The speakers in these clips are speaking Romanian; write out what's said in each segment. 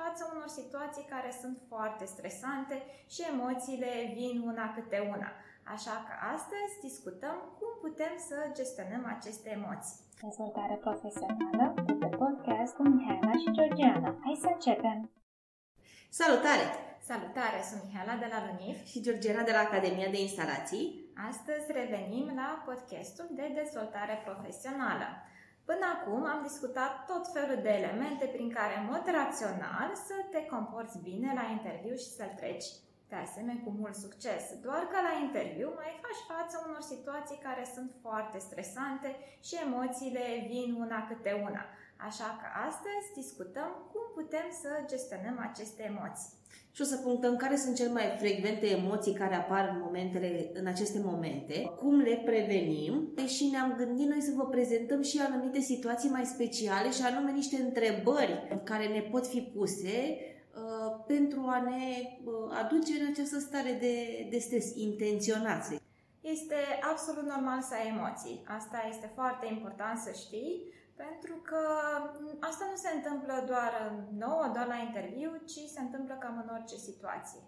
față unor situații care sunt foarte stresante și emoțiile vin una câte una. Așa că astăzi discutăm cum putem să gestionăm aceste emoții. Dezvoltare profesională de pe podcast cu Mihaela și Georgiana. Hai să începem! Salutare! Salutare, sunt Mihaela de la LUNIF și Georgiana de la Academia de Instalații. Astăzi revenim la podcastul de dezvoltare profesională. Până acum am discutat tot felul de elemente prin care, în mod rațional, să te comporți bine la interviu și să-l treci de asemenea cu mult succes. Doar că la interviu mai faci față unor situații care sunt foarte stresante și emoțiile vin una câte una. Așa că astăzi discutăm cum putem să gestionăm aceste emoții. Și o să punctăm care sunt cele mai frecvente emoții care apar în, momentele, în aceste momente, cum le prevenim și ne-am gândit noi să vă prezentăm și anumite situații mai speciale și anume niște întrebări care ne pot fi puse uh, pentru a ne uh, aduce în această stare de, de stres intenționat. Este absolut normal să ai emoții. Asta este foarte important să știi pentru că asta nu se întâmplă doar nouă, doar la interviu, ci se întâmplă cam în orice situație.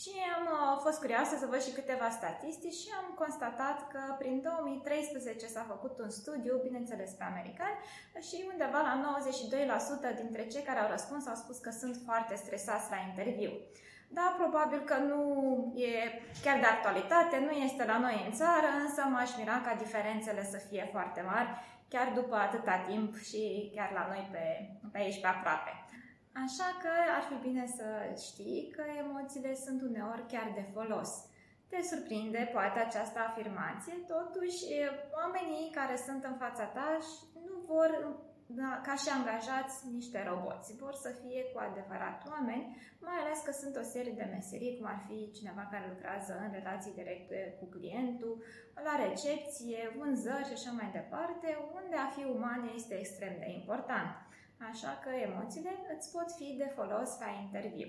Și am uh, fost curioasă să văd și câteva statistici și am constatat că prin 2013 s-a făcut un studiu, bineînțeles pe american, și undeva la 92% dintre cei care au răspuns au spus că sunt foarte stresați la interviu. Da, probabil că nu e chiar de actualitate, nu este la noi în țară, însă m-aș mira ca diferențele să fie foarte mari chiar după atâta timp și chiar la noi pe, pe aici, pe aproape. Așa că ar fi bine să știi că emoțiile sunt uneori chiar de folos. Te surprinde poate această afirmație, totuși oamenii care sunt în fața ta nu vor da, ca și angajați niște roboți. Vor să fie cu adevărat oameni, mai ales că sunt o serie de meserii, cum ar fi cineva care lucrează în relații directe cu clientul, la recepție, vânzări și așa mai departe, unde a fi uman este extrem de important. Așa că emoțiile îți pot fi de folos la interviu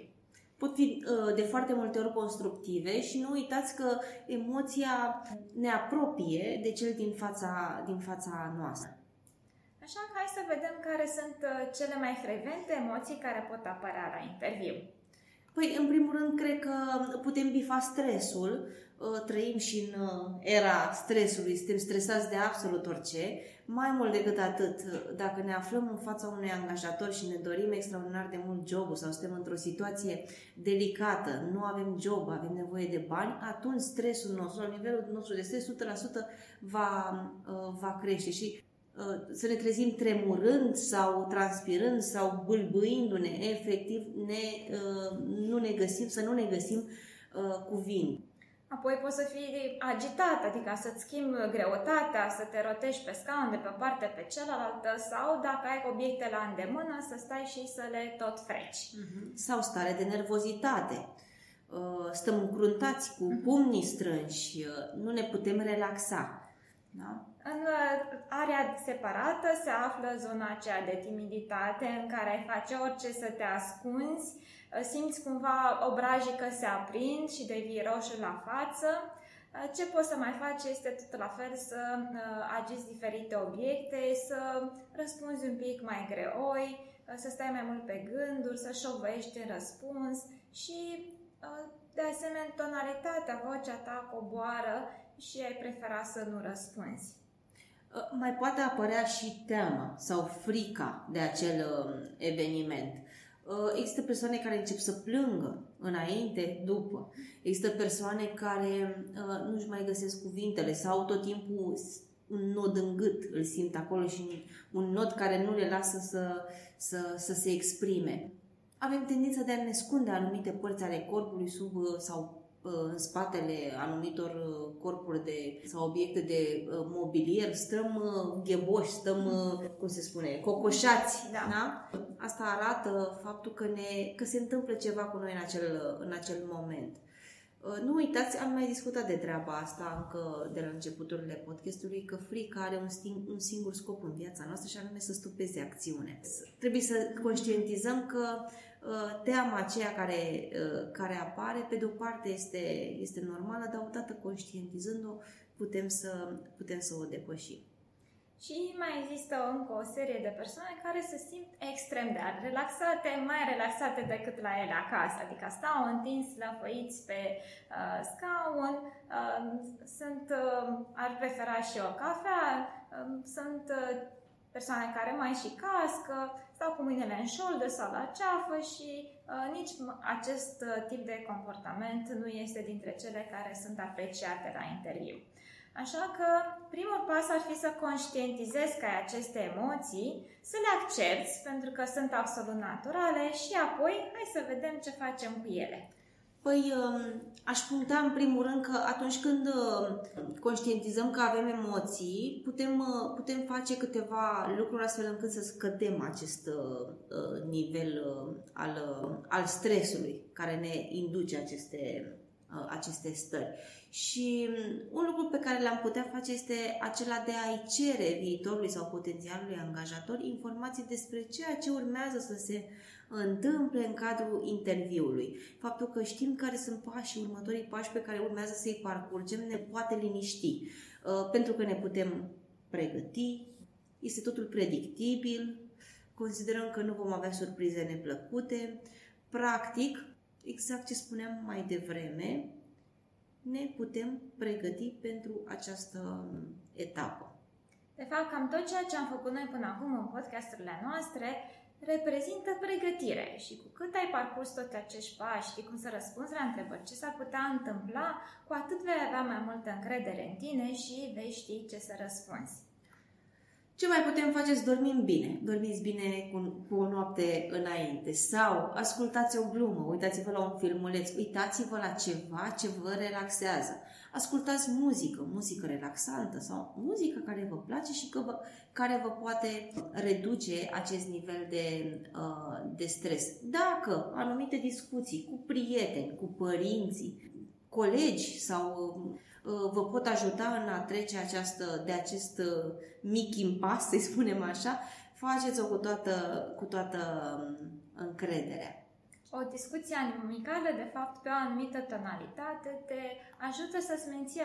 pot fi uh, de foarte multe ori constructive și nu uitați că emoția ne apropie de cel din fața, din fața noastră. Așa că hai să vedem care sunt uh, cele mai frecvente emoții care pot apărea la interviu. Păi, în primul rând, cred că putem bifa stresul. Uh, trăim și în uh, era stresului, suntem stresați de absolut orice. Mai mult decât atât, dacă ne aflăm în fața unui angajator și ne dorim extraordinar de mult jobul sau suntem într-o situație delicată, nu avem job, avem nevoie de bani, atunci stresul nostru, la nivelul nostru de stres, 100% va, va crește. Și Uh, să ne trezim tremurând sau transpirând sau bâlbâindu-ne, efectiv ne, uh, nu ne găsim, să nu ne găsim uh, cuvinte. Apoi poți să fii agitat, adică să-ți schimbi greutatea, să te rotești pe scaun de pe o parte pe cealaltă sau dacă ai obiecte la îndemână să stai și să le tot freci. Uh-huh. Sau stare de nervozitate. Stăm încruntați cu mhm. pumnii strânși, nu ne putem relaxa. Da? În uh, area separată se află zona aceea de timiditate în care ai face orice să te ascunzi, uh, simți cumva obrajii că se aprind și devii roșu la față. Uh, ce poți să mai faci este tot la fel să agiți diferite obiecte, să răspunzi un pic mai greoi, să stai mai mult pe gânduri, să șovăiești în răspuns și de asemenea tonalitatea, vocea ta coboară și ai prefera să nu răspunzi. Uh, mai poate apărea și teama sau frica de acel um, eveniment. Uh, există persoane care încep să plângă înainte, după. Există persoane care uh, nu-și mai găsesc cuvintele sau tot timpul un nod în gât îl simt acolo și un nod care nu le lasă să, să, să se exprime. Avem tendința de a ne ascunde anumite părți ale corpului sub sau în spatele anumitor uh, corpuri de, sau obiecte de uh, mobilier, stăm uh, gheboși, stăm, cum se spune, cocoșați. Da. Da? Asta arată faptul că, ne, că se întâmplă ceva cu noi în acel, în acel moment. Nu uitați, am mai discutat de treaba asta încă de la începuturile podcastului, că frica are un, sting, un singur scop în viața noastră și anume să stupeze acțiune. Trebuie să conștientizăm că Uh, teama aceea care, uh, care apare, pe de o parte este, este normală, dar odată conștientizând-o, putem să, putem să o depășim. Și mai există încă o serie de persoane care se simt extrem de relaxate, mai relaxate decât la ele acasă, adică stau întins lăfăiți pe uh, scaun, uh, sunt, uh, ar prefera și o cafea, uh, sunt uh, persoane care mai și cască, stau cu mâinile în șoldă sau la ceafă și uh, nici acest uh, tip de comportament nu este dintre cele care sunt apreciate la interviu. Așa că primul pas ar fi să conștientizezi că ai aceste emoții, să le accepti pentru că sunt absolut naturale și apoi hai să vedem ce facem cu ele. Păi um, aș puncta în primul rând că atunci când um, conștientizăm că avem emoții, putem, uh, putem face câteva lucruri astfel încât să scădem acest uh, uh, nivel al, al stresului care ne induce aceste, aceste stări. Și um, un lucru pe care l-am putea face este acela de a-i cere viitorului sau potențialului angajator informații despre ceea ce urmează să se întâmple în cadrul interviului. Faptul că știm care sunt pașii, următorii pași pe care urmează să-i parcurgem, ne poate liniști. Uh, pentru că ne putem pregăti, este totul predictibil, considerăm că nu vom avea surprize neplăcute. Practic, exact ce spuneam mai devreme, ne putem pregăti pentru această etapă. De fapt, cam tot ceea ce am făcut noi până acum în podcasturile noastre reprezintă pregătire și cu cât ai parcurs toți acești pași, știi cum să răspunzi la întrebări, ce s-ar putea întâmpla, cu atât vei avea mai multă încredere în tine și vei ști ce să răspunzi. Ce mai putem face să dormim bine? Dormiți bine cu, cu o noapte înainte sau ascultați o glumă, uitați-vă la un filmuleț, uitați-vă la ceva ce vă relaxează. Ascultați muzică, muzică relaxantă sau muzică care vă place și că vă, care vă poate reduce acest nivel de, uh, de stres. Dacă anumite discuții cu prieteni, cu părinții, colegi sau uh, vă pot ajuta în a trece această, de acest uh, mic impas, să spunem așa, faceți-o cu toată, cu toată um, încrederea. O discuție amicală, de fapt, pe o anumită tonalitate, te ajută să-ți menții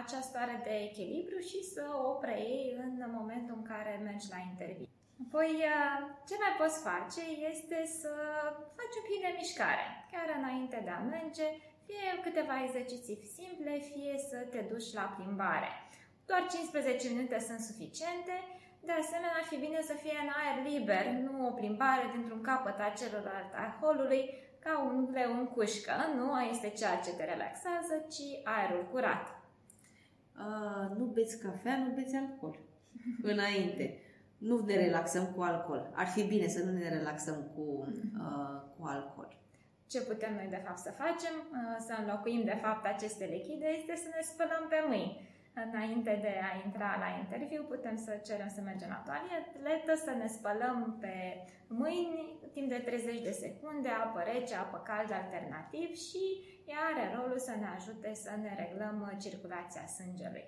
această stare de echilibru și să o preiei în momentul în care mergi la interviu. Apoi, uh, ce mai poți face este să faci un pic de mișcare, chiar înainte de a merge, fie câteva exerciții simple, fie să te duci la plimbare. Doar 15 minute sunt suficiente de asemenea, ar fi bine să fie în aer liber, nu o plimbare dintr-un capăt a celălalt a holului, ca un leu în cușcă. Nu este ceea ce te relaxează, ci aerul curat. Uh, nu beți cafea, nu beți alcool. Înainte. Nu ne relaxăm cu alcool. Ar fi bine să nu ne relaxăm cu, uh, cu alcool. Ce putem noi de fapt să facem? Uh, să înlocuim de fapt aceste lichide este să ne spălăm pe mâini înainte de a intra la interviu, putem să cerem să mergem la toaletă, să ne spălăm pe mâini timp de 30 de secunde, apă rece, apă caldă alternativ și ea are rolul să ne ajute să ne reglăm circulația sângelui.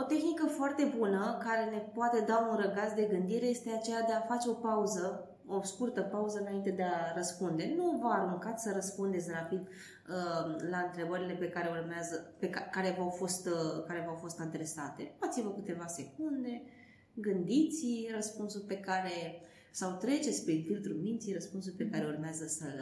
O tehnică foarte bună care ne poate da un răgaz de gândire este aceea de a face o pauză o scurtă pauză înainte de a răspunde. Nu vă aruncați să răspundeți rapid uh, la întrebările pe care urmează, pe ca, care v-au fost, uh, care v-au fost adresate. Luați-vă câteva secunde, gândiți răspunsul pe care sau treceți prin filtrul minții răspunsul pe care urmează să-l,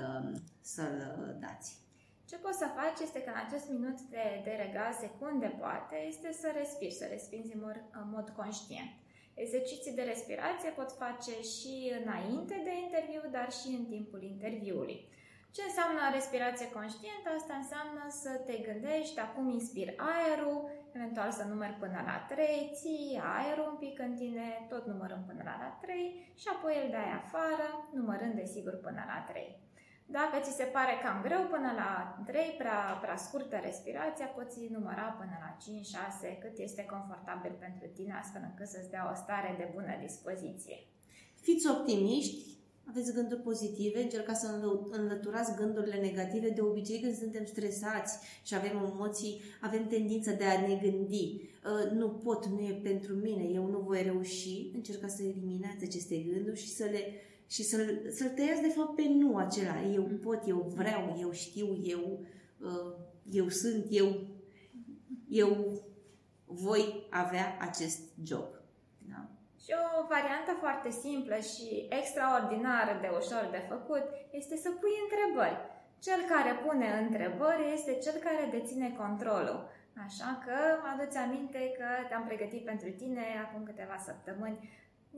să-l dați. Ce poți să faci este că în acest minut de, de regaz, secunde poate, este să respiri, să respiri în mod, în mod conștient. Exerciții de respirație pot face și înainte de interviu, dar și în timpul interviului. Ce înseamnă respirație conștientă? Asta înseamnă să te gândești, acum inspir aerul, eventual să numeri până la 3, ții aerul un pic în tine, tot numărând până la 3 și apoi îl dai afară, numărând desigur până la 3. Dacă ți se pare cam greu până la 3, prea, prea scurtă respirația, poți număra până la 5-6, cât este confortabil pentru tine, astfel încât să-ți dea o stare de bună dispoziție. Fiți optimiști, aveți gânduri pozitive, încercați să înlăturați gândurile negative. De obicei, când suntem stresați și avem emoții, avem tendința de a ne gândi. Uh, nu pot, nu e pentru mine, eu nu voi reuși. Încercați să eliminați aceste gânduri și să le și să-l, să-l tăiați de fapt pe nu acela. Eu pot, eu vreau, eu știu, eu, uh, eu sunt, eu, eu voi avea acest job. Da? Și o variantă foarte simplă și extraordinar de ușor de făcut este să pui întrebări. Cel care pune întrebări este cel care deține controlul. Așa că aduți aminte că te-am pregătit pentru tine acum câteva săptămâni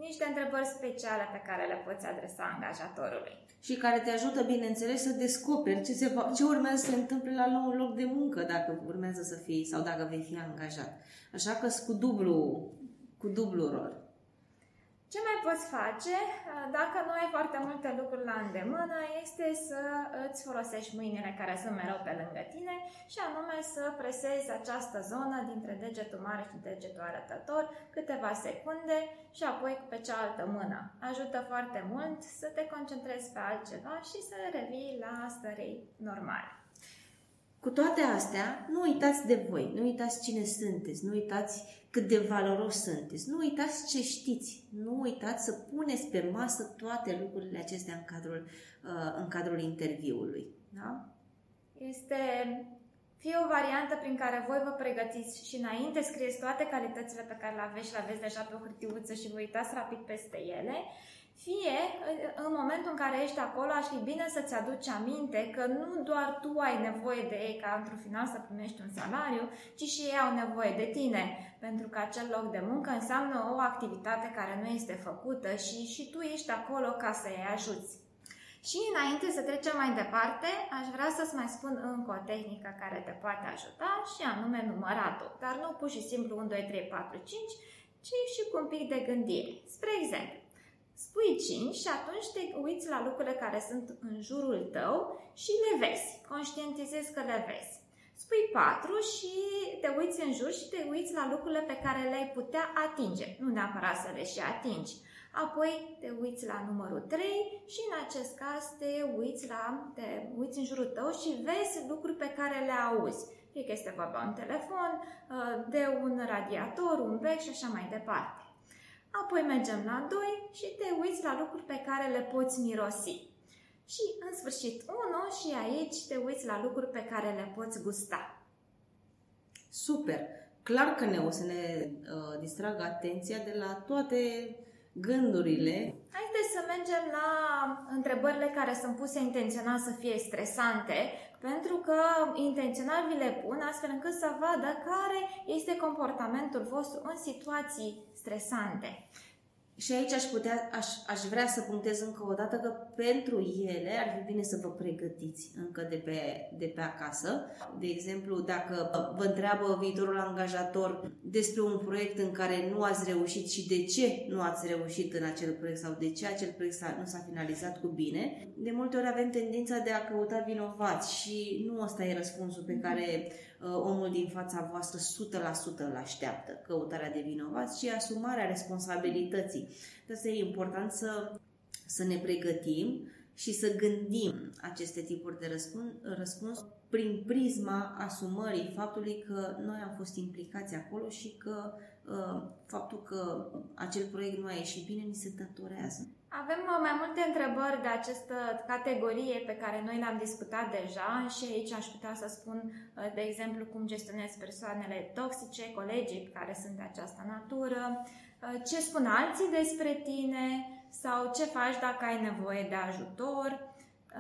niște întrebări speciale pe care le poți adresa angajatorului. Și care te ajută, bineînțeles, să descoperi ce, se va, ce urmează să se întâmple la nou loc de muncă dacă urmează să fii sau dacă vei fi angajat. Așa că cu dublu, cu dublu rol. Ce mai poți face dacă nu ai foarte multe lucruri la îndemână este să îți folosești mâinile care sunt mereu pe lângă tine și anume să presezi această zonă dintre degetul mare și degetul arătător câteva secunde și apoi pe cealaltă mână. Ajută foarte mult să te concentrezi pe altceva și să revii la stării normale. Cu toate astea, nu uitați de voi, nu uitați cine sunteți, nu uitați cât de valoros sunteți. Nu uitați ce știți. Nu uitați să puneți pe masă toate lucrurile acestea în cadrul, uh, în cadrul interviului. Da? Este fie o variantă prin care voi vă pregătiți și înainte scrieți toate calitățile pe care le aveți și le aveți deja pe o hârtiuță și vă uitați rapid peste ele, fie în momentul în care ești acolo, aș fi bine să-ți aduci aminte că nu doar tu ai nevoie de ei ca într-un final să primești un salariu, ci și ei au nevoie de tine, pentru că acel loc de muncă înseamnă o activitate care nu este făcută și, și tu ești acolo ca să-i ajuți. Și înainte să trecem mai departe, aș vrea să-ți mai spun încă o tehnică care te poate ajuta și anume număratul. Dar nu pur și simplu 1, 2, 3, 4, 5, ci și cu un pic de gândire. Spre exemplu, Spui 5 și atunci te uiți la lucrurile care sunt în jurul tău și le vezi. Conștientizezi că le vezi. Spui 4 și te uiți în jur și te uiți la lucrurile pe care le-ai putea atinge. Nu neapărat să le și atingi. Apoi te uiți la numărul 3 și în acest caz te uiți, la, te uiți în jurul tău și vezi lucruri pe care le auzi. Fie că este vorba un telefon, de un radiator, un bec și așa mai departe. Apoi mergem la 2 și te uiți la lucruri pe care le poți mirosi. Și în sfârșit 1 și aici te uiți la lucruri pe care le poți gusta. Super! Clar că ne o să ne uh, distragă atenția de la toate gândurile. Haideți să mergem la întrebările care sunt puse intenționat să fie stresante, pentru că intențional vi le pun astfel încât să vadă care este comportamentul vostru în situații stresante. Și aici aș, putea, aș, aș vrea să punctez încă o dată că pentru ele ar fi bine să vă pregătiți încă de pe, de pe acasă. De exemplu, dacă vă întreabă viitorul angajator despre un proiect în care nu ați reușit și de ce nu ați reușit în acel proiect sau de ce acel proiect nu s-a finalizat cu bine, de multe ori avem tendința de a căuta vinovați și nu ăsta e răspunsul pe care Uh, omul din fața voastră 100% îl așteaptă, căutarea de vinovați, și asumarea responsabilității. De asta e important să, să ne pregătim și să gândim aceste tipuri de răspuns, răspuns prin prisma asumării faptului că noi am fost implicați acolo și că uh, faptul că acel proiect nu a ieșit bine ni se datorează. Avem uh, mai multe întrebări de această categorie pe care noi le-am discutat deja și aici aș putea să spun, uh, de exemplu, cum gestionezi persoanele toxice, colegii care sunt de această natură, uh, ce spun alții despre tine sau ce faci dacă ai nevoie de ajutor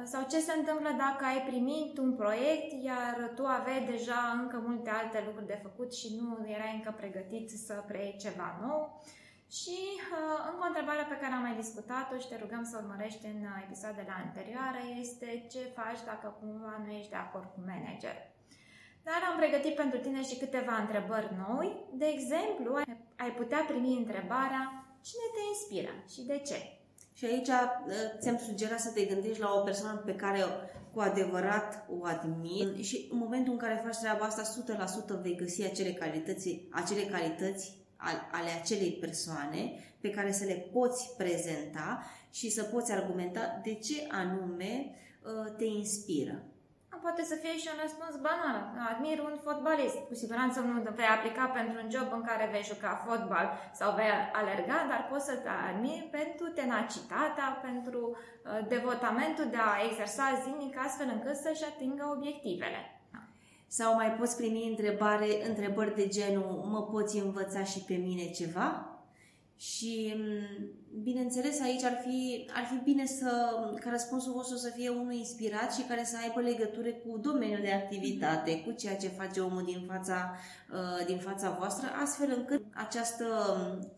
sau ce se întâmplă dacă ai primit un proiect iar tu aveai deja încă multe alte lucruri de făcut și nu erai încă pregătit să preiei ceva nou. Și uh, încă o întrebare pe care am mai discutat-o și te rugăm să urmărești în uh, episoadele anterioare este ce faci dacă cumva nu ești de acord cu manager. Dar am pregătit pentru tine și câteva întrebări noi. De exemplu, ai putea primi întrebarea cine te inspiră și de ce? Și aici uh, ți-am sugerat să te gândești la o persoană pe care cu adevărat o admiri și în momentul în care faci treaba asta, 100% vei găsi acele calități, acele calități ale acelei persoane pe care să le poți prezenta și să poți argumenta de ce anume uh, te inspiră. Poate să fie și un răspuns banal. Admir un fotbalist. Cu siguranță nu vei aplica pentru un job în care vei juca fotbal sau vei alerga, dar poți să te admiri pentru tenacitatea, pentru uh, devotamentul de a exersa zilnic astfel încât să-și atingă obiectivele. Sau mai poți primi întrebare, întrebări de genul, mă poți învăța și pe mine ceva? Și, mm, bineînțeles, aici ar fi, ar fi bine să, ca răspunsul vostru să fie unul inspirat și care să aibă legătură cu domeniul de activitate, cu ceea ce face omul din fața, uh, din fața voastră, astfel încât această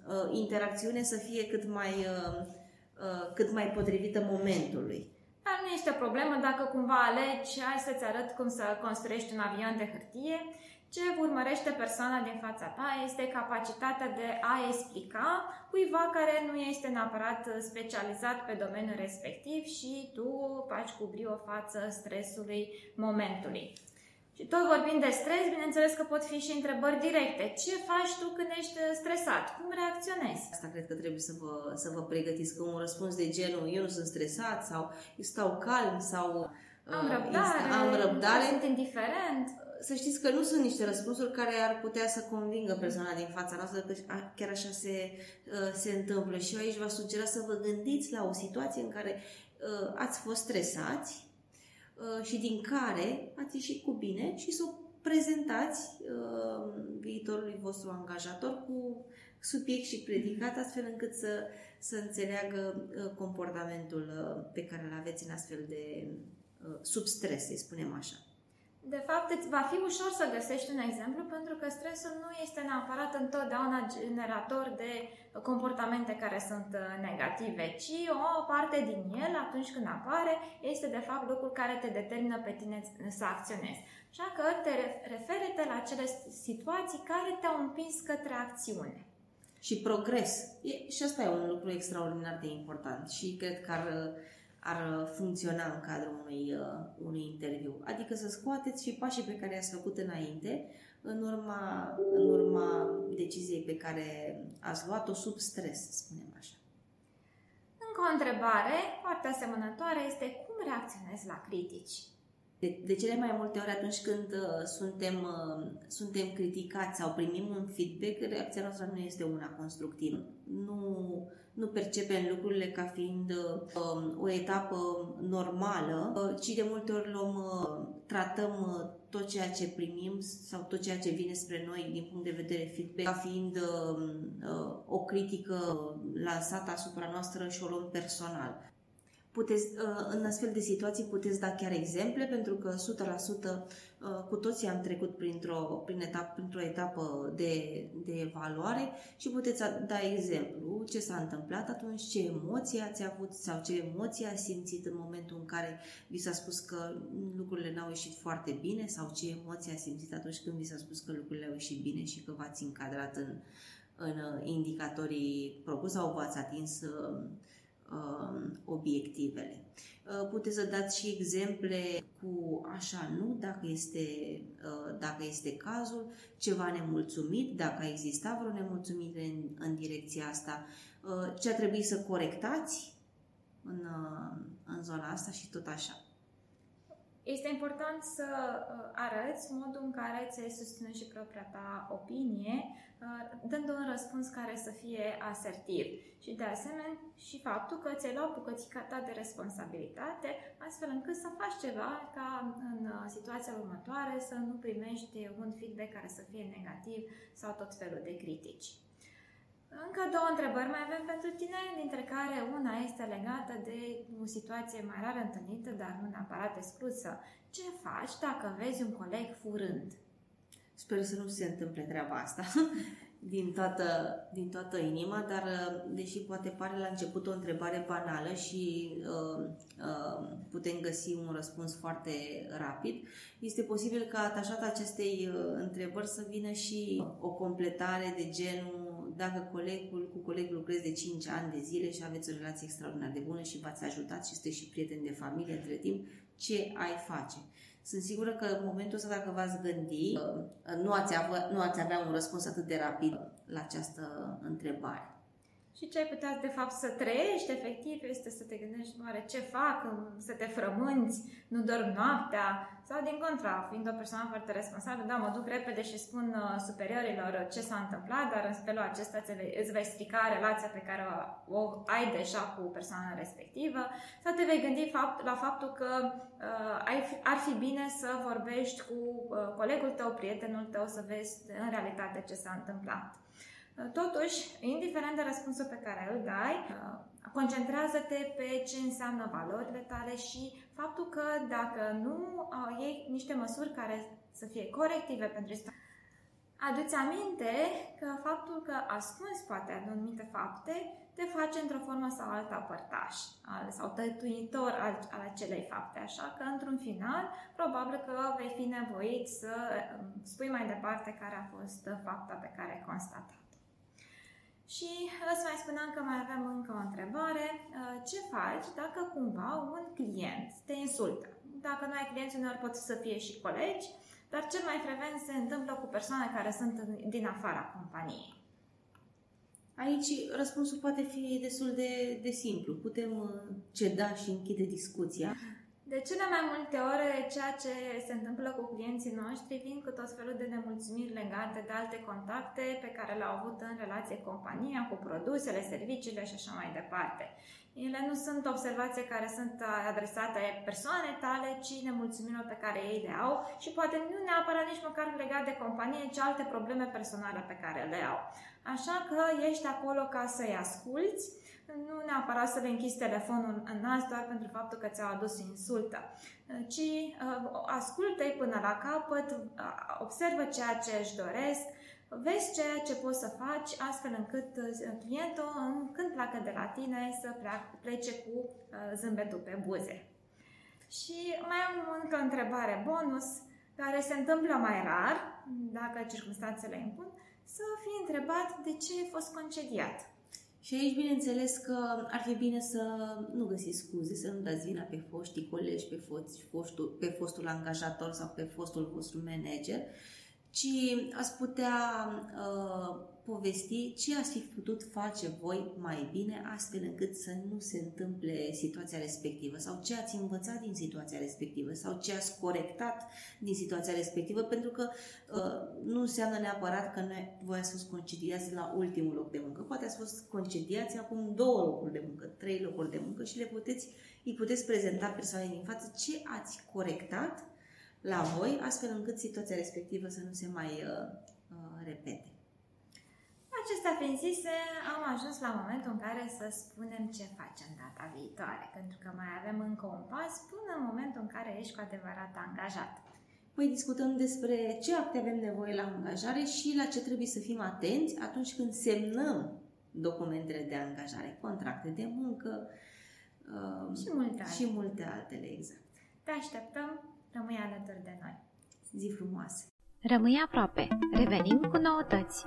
uh, interacțiune să fie cât mai, uh, cât mai potrivită momentului. Dar nu este o problemă dacă cumva alegi, hai să-ți arăt cum să construiești un avion de hârtie ce urmărește persoana din fața ta este capacitatea de a explica cuiva care nu este neapărat specializat pe domeniul respectiv și tu faci cubri o față stresului momentului. Și tot vorbind de stres, bineînțeles că pot fi și întrebări directe. Ce faci tu când ești stresat? Cum reacționezi? Asta cred că trebuie să vă, să vă pregătiți că un răspuns de genul eu nu sunt stresat sau stau calm sau am uh, răbdare, am răbdare. sunt indiferent să știți că nu sunt niște răspunsuri care ar putea să convingă persoana din fața noastră, că chiar așa se, uh, se întâmplă. Și eu aici vă sugera să vă gândiți la o situație în care uh, ați fost stresați uh, și din care ați ieșit cu bine și să o prezentați viitorului vostru angajator cu subiect și predicat, astfel încât să, să înțeleagă comportamentul pe care îl aveți în astfel de sub stres, să spunem așa. De fapt, îți va fi ușor să găsești un exemplu pentru că stresul nu este neapărat întotdeauna generator de comportamente care sunt uh, negative, ci o parte din el, atunci când apare, este de fapt lucrul care te determină pe tine să acționezi. Așa că te referi la acele situații care te-au împins către acțiune. Și progres. E, și asta e un lucru extraordinar de important și cred că ar ar funcționa în cadrul unui, uh, unui interviu. Adică să scoateți și pașii pe care i-ați făcut înainte, în urma, în urma deciziei pe care ați luat-o sub stres, să spunem așa. Încă o întrebare foarte asemănătoare este cum reacționezi la critici? De, de cele mai multe ori atunci când uh, suntem, uh, suntem criticați sau primim un feedback, reacția noastră nu este una constructivă. Nu, nu percepem lucrurile ca fiind uh, o etapă normală, uh, ci de multe ori luăm, uh, tratăm uh, tot ceea ce primim sau tot ceea ce vine spre noi din punct de vedere feedback ca fiind uh, uh, o critică lansată asupra noastră și o luăm personal. Puteți, uh, în astfel de situații puteți da chiar exemple, pentru că 100% uh, cu toții am trecut printr-o, prin etap, printr-o etapă de, de evaluare și puteți da exemplu ce s-a întâmplat atunci, ce emoții ați avut sau ce emoții ați simțit în momentul în care vi s-a spus că lucrurile n-au ieșit foarte bine sau ce emoții ați simțit atunci când vi s-a spus că lucrurile au ieșit bine și că v-ați încadrat în, în uh, indicatorii propus sau v-ați atins uh, uh, obiectivele. Uh, puteți să dați și exemple cu așa nu, dacă este, uh, dacă este cazul, ceva nemulțumit, dacă a existat vreo nemulțumire în, în direcția asta, uh, ce a trebuit să corectați în, uh, în zona asta și tot așa. Este important să uh, arăți modul în care ți-ai susținut și propria ta opinie, uh, dând un răspuns care să fie asertiv. Și de asemenea și faptul că ți-ai luat bucățica ta de responsabilitate, astfel încât să faci ceva ca în uh, situația următoare să nu primești un feedback care să fie negativ sau tot felul de critici. Încă două întrebări mai avem pentru tine, dintre care una este legată de o situație mai rar întâlnită, dar nu neapărat exclusă. Ce faci dacă vezi un coleg furând? Sper să nu se întâmple treaba asta din toată, din toată inima, dar deși poate pare la început o întrebare banală și uh, uh, putem găsi un răspuns foarte rapid, este posibil ca atașat acestei uh, întrebări să vină și o completare de genul dacă colegul, cu colegul lucrezi de 5 ani de zile și aveți o relație extraordinar de bună și v-ați ajutat și sunteți și prieteni de familie între timp, ce ai face? Sunt sigură că în momentul ăsta, dacă v-ați gândi, uh, nu ați, avea, nu ați avea un răspuns atât de rapid la această întrebare. Și ce ai putea, de fapt, să trăiești efectiv este să te gândești, oare ce fac, să te frămânți, nu dorm noaptea, sau din contra, fiind o persoană foarte responsabilă, da, mă duc repede și spun uh, superiorilor ce s-a întâmplat, dar în felul acesta îți vei strica relația pe care o ai deja cu persoana respectivă, sau te vei gândi fapt, la faptul că uh, ar fi bine să vorbești cu uh, colegul tău, prietenul tău, să vezi în realitate ce s-a întâmplat. Totuși, indiferent de răspunsul pe care îl dai, concentrează-te pe ce înseamnă valorile tale și faptul că dacă nu iei niște măsuri care să fie corective pentru Aduți aminte că faptul că ascunzi poate anumite fapte te face într-o formă sau alta părtaș sau tătuitor al, al acelei fapte, așa că într-un final probabil că vei fi nevoit să um, spui mai departe care a fost fapta pe care ai constatat. Și îți mai spuneam că mai avem încă o întrebare. Uh, ce faci dacă cumva un client te insultă? Dacă nu ai clienți, uneori pot să fie și colegi, dar cel mai frecvent se întâmplă cu persoane care sunt din afara companiei. Aici răspunsul poate fi destul de, de simplu. Putem uh, ceda și închide discuția. De cele mai multe ore, ceea ce se întâmplă cu clienții noștri vin cu tot felul de nemulțumiri legate de alte contacte pe care le-au avut în relație cu compania, cu produsele, serviciile și așa mai departe. Ele nu sunt observații care sunt adresate persoane tale, ci nemulțumirilor pe care ei le au și poate nu neapărat nici măcar legat de companie, ci alte probleme personale pe care le au. Așa că ești acolo ca să-i asculți, nu neapărat să le închizi telefonul în nas doar pentru faptul că ți-au adus insultă, ci uh, ascultă-i până la capăt, uh, observă ceea ce își doresc, vezi ceea ce poți să faci astfel încât uh, clientul, când pleacă de la tine, să plece cu uh, zâmbetul pe buze. Și mai am încă o întrebare bonus, care se întâmplă mai rar, dacă circunstanțele impun, să fii întrebat de ce ai fost concediat. Și aici, bineînțeles că ar fi bine să nu găsiți scuze, să nu dați vina pe foștii colegi, pe, fostul, pe fostul angajator sau pe fostul vostru manager, ci ați putea uh, povesti ce ați fi putut face voi mai bine astfel încât să nu se întâmple situația respectivă sau ce ați învățat din situația respectivă sau ce ați corectat din situația respectivă pentru că uh, nu înseamnă neapărat că noi, voi ați fost concediați la ultimul loc de muncă. Poate ați fost concediați acum două locuri de muncă, trei locuri de muncă și le puteți, îi puteți prezenta persoanei din față ce ați corectat la voi, astfel încât situația respectivă să nu se mai uh, uh, repete. Acestea fiind zise, am ajuns la momentul în care să spunem ce facem data viitoare, pentru că mai avem încă un pas până în momentul în care ești cu adevărat angajat. Păi discutăm despre ce acte avem nevoie la angajare și la ce trebuie să fim atenți atunci când semnăm documentele de angajare, contracte de muncă uh, și, multe și multe altele, exact. Te așteptăm Rămâi alături de noi. Zi frumoasă! Rămâi aproape. Revenim cu noutăți.